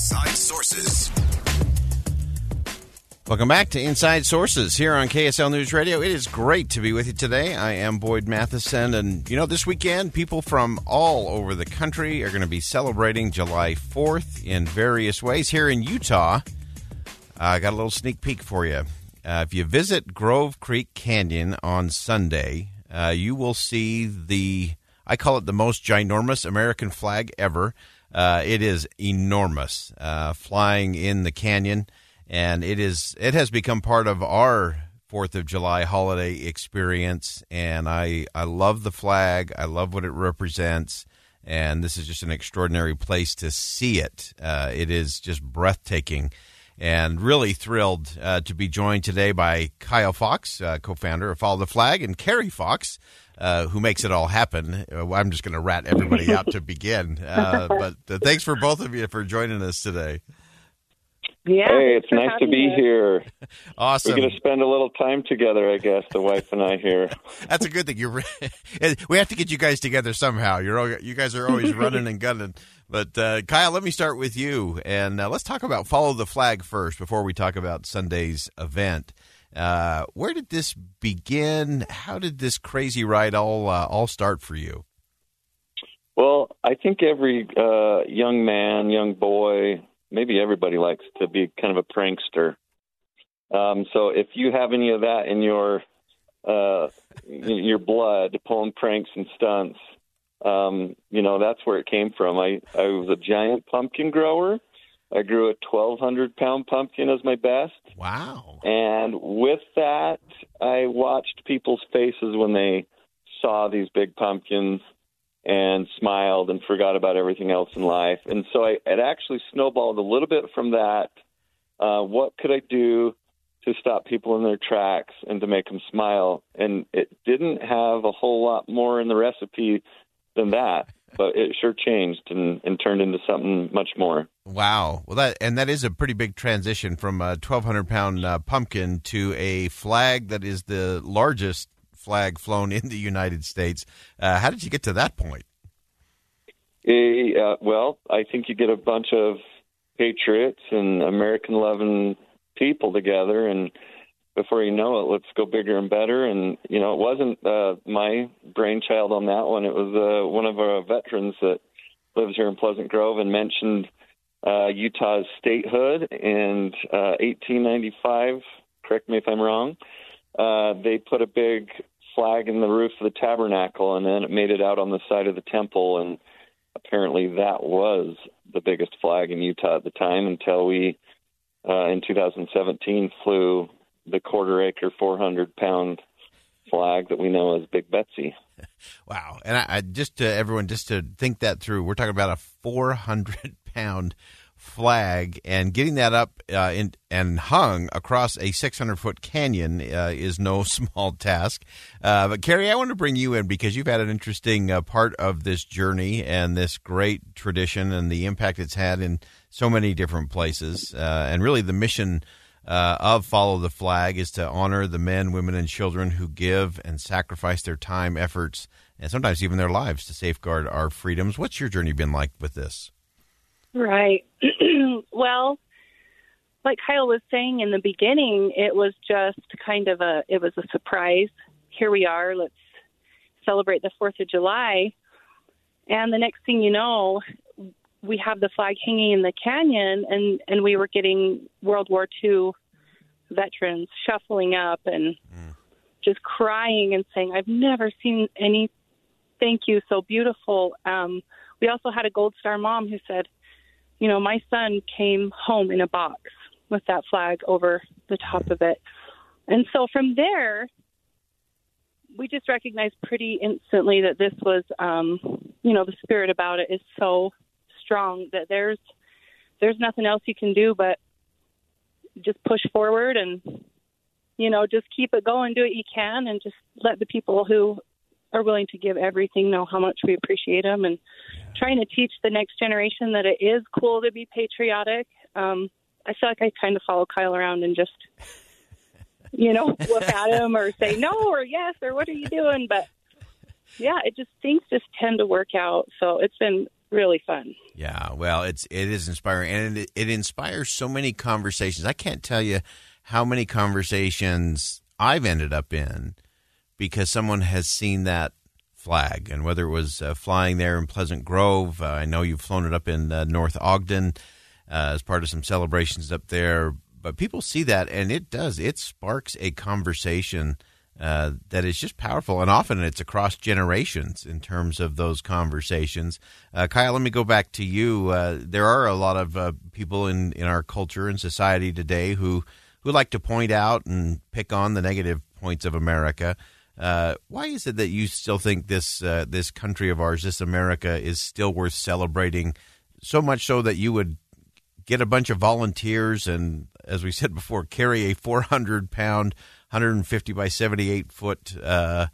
Inside Sources. Welcome back to Inside Sources here on KSL News Radio. It is great to be with you today. I am Boyd Matheson, and you know, this weekend, people from all over the country are going to be celebrating July 4th in various ways. Here in Utah, I got a little sneak peek for you. Uh, if you visit Grove Creek Canyon on Sunday, uh, you will see the, I call it the most ginormous American flag ever. Uh, it is enormous, uh, flying in the canyon, and it is it has become part of our Fourth of July holiday experience. And I I love the flag. I love what it represents, and this is just an extraordinary place to see it. Uh, it is just breathtaking. And really thrilled uh, to be joined today by Kyle Fox, uh, co-founder of Follow the Flag, and Carrie Fox, uh, who makes it all happen. Uh, I'm just going to rat everybody out to begin. Uh, but uh, thanks for both of you for joining us today. Yeah. Hey, it's nice to be me. here. Awesome. We're going to spend a little time together, I guess, the wife and I here. That's a good thing. You're, we have to get you guys together somehow. You're all, you guys are always running and gunning. But uh, Kyle, let me start with you, and uh, let's talk about follow the flag first before we talk about Sunday's event. Uh, where did this begin? How did this crazy ride all uh, all start for you? Well, I think every uh, young man, young boy, maybe everybody likes to be kind of a prankster. Um, so if you have any of that in your uh, your blood, pulling pranks and stunts, um, you know that's where it came from. I I was a giant pumpkin grower. I grew a 1,200 pound pumpkin as my best. Wow. And with that, I watched people's faces when they saw these big pumpkins and smiled and forgot about everything else in life. And so I, it actually snowballed a little bit from that. Uh, what could I do to stop people in their tracks and to make them smile? And it didn't have a whole lot more in the recipe than that, but it sure changed and, and turned into something much more. Wow. Well, that and that is a pretty big transition from a 1,200 pound uh, pumpkin to a flag that is the largest flag flown in the United States. Uh, how did you get to that point? Eh, Uh, well, I think you get a bunch of patriots and American loving people together, and before you know it, let's go bigger and better. And you know, it wasn't uh, my brainchild on that one. It was uh, one of our veterans that lives here in Pleasant Grove and mentioned uh, Utah's statehood in uh, 1895. Correct me if I'm wrong. Uh, they put a big flag in the roof of the tabernacle, and then it made it out on the side of the temple. And apparently, that was the biggest flag in Utah at the time until we, uh, in 2017, flew the quarter acre, 400 pound flag that we know as Big Betsy. Wow. And I, I just to everyone, just to think that through, we're talking about a 400 pound flag and getting that up uh, in, and hung across a 600 foot canyon uh, is no small task. Uh, but Carrie, I want to bring you in because you've had an interesting uh, part of this journey and this great tradition and the impact it's had in so many different places. Uh, and really, the mission uh, of Follow the Flag is to honor the men, women, and children who give and sacrifice their time, efforts, and sometimes even their lives to safeguard our freedoms. What's your journey been like with this? Right. well, like Kyle was saying in the beginning, it was just kind of a it was a surprise. Here we are. Let's celebrate the 4th of July. And the next thing you know, we have the flag hanging in the canyon and and we were getting World War II veterans shuffling up and just crying and saying, "I've never seen any thank you so beautiful." Um we also had a Gold Star mom who said, you know, my son came home in a box with that flag over the top of it. And so from there, we just recognized pretty instantly that this was, um, you know, the spirit about it is so strong that there's there's nothing else you can do but just push forward and you know just keep it going do what you can and just let the people who are willing to give everything know how much we appreciate them and trying to teach the next generation that it is cool to be patriotic um i feel like i kind of follow kyle around and just you know whoop at him or say no or yes or what are you doing but yeah it just things just tend to work out so it's been really fun. Yeah, well, it's it is inspiring, and it, it inspires so many conversations. I can't tell you how many conversations I've ended up in because someone has seen that flag, and whether it was uh, flying there in Pleasant Grove, uh, I know you've flown it up in uh, North Ogden uh, as part of some celebrations up there. But people see that, and it does. It sparks a conversation uh, that is just powerful, and often it's across generations in terms of those conversations. Uh, Kyle, let me go back to you. There are a lot of people in, in our culture and society today who who like to point out and pick on the negative points of America. Uh, why is it that you still think this this country of ours, this America, is still worth celebrating? So much so that you would get a bunch of volunteers and, as we said before, carry a 400 pound 150 by 78 foot uh,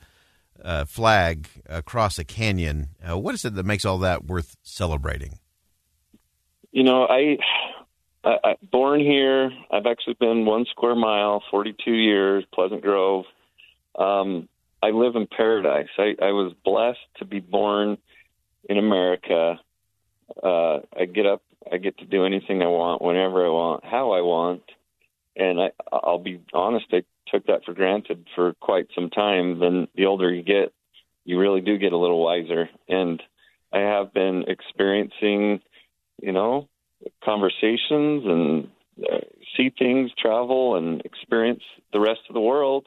uh, flag across a canyon. Uh, what is it that makes all that worth celebrating? You know, I, I, I born here. I've actually been one square mile, 42 years, Pleasant Grove. Um, I live in paradise. I, I was blessed to be born in America. Uh, I get up, I get to do anything I want, whenever I want, how I want, and I, I'll be honest. I took that for granted for quite some time, then the older you get, you really do get a little wiser. And I have been experiencing, you know, conversations and uh, see things, travel, and experience the rest of the world.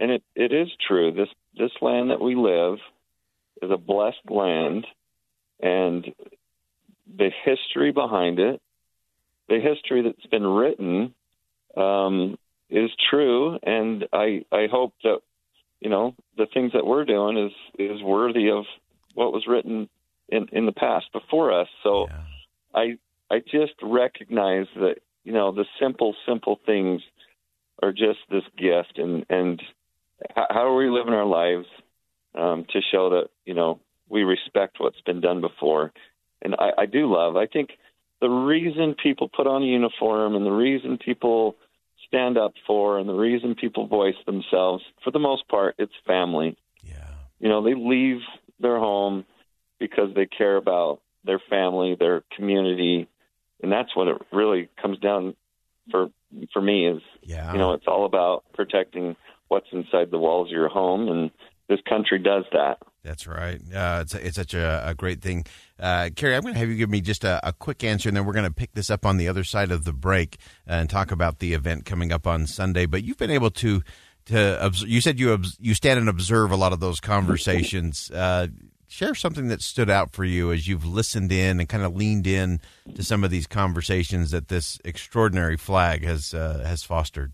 And it, it is true. This this land that we live is a blessed land, and the history behind it, the history that's been written, um, is true, and I I hope that you know the things that we're doing is is worthy of what was written in in the past before us. So yeah. I I just recognize that you know the simple simple things are just this gift, and and how are we living our lives um, to show that you know we respect what's been done before, and I, I do love. I think the reason people put on a uniform and the reason people stand up for and the reason people voice themselves, for the most part, it's family. Yeah. You know, they leave their home because they care about their family, their community, and that's what it really comes down for for me is yeah. you know, it's all about protecting what's inside the walls of your home and this country does that. That's right. Uh, it's it's such a, a great thing. Uh, Carrie, I'm going to have you give me just a, a, quick answer, and then we're going to pick this up on the other side of the break and talk about the event coming up on Sunday. But you've been able to to you said you you stand and observe a lot of those conversations. Uh, share something that stood out for you as you've listened in and kind of leaned in to some of these conversations that this extraordinary flag has uh, has fostered.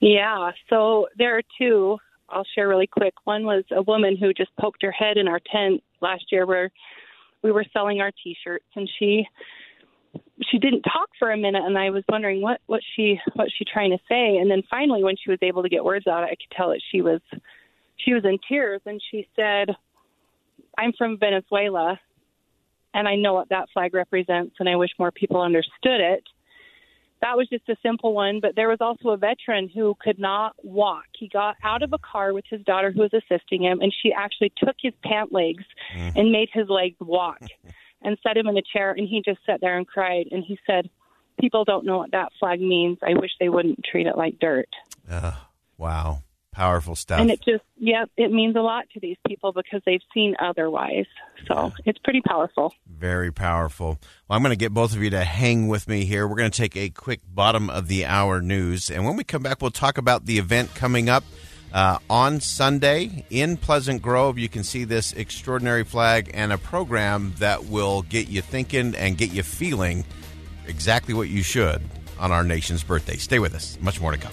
Yeah, so there are two I'll share really quick. One was a woman who just poked her head in our tent last year where we were selling our T-shirts, and she she didn't talk for a minute, and I was wondering what what she what she trying to say. And then finally, when she was able to get words out, I could tell that she was she was in tears, and she said, "I'm from Venezuela." And I know what that flag represents, and I wish more people understood it that was just a simple one. But there was also a veteran who could not walk. He got out of a car with his daughter who was assisting him, and she actually took his pant legs mm. and made his legs walk and set him in a chair. And he just sat there and cried. And he said, People don't know what that flag means. I wish they wouldn't treat it like dirt. Uh, wow powerful stuff. And it just, yeah, it means a lot to these people because they've seen otherwise. So yeah. it's pretty powerful. Very powerful. Well, I'm going to get both of you to hang with me here. We're going to take a quick bottom of the hour news. And when we come back, we'll talk about the event coming up. Uh, on Sunday in Pleasant Grove, you can see this extraordinary flag and a program that will get you thinking and get you feeling exactly what you should on our nation's birthday. Stay with us. Much more to come.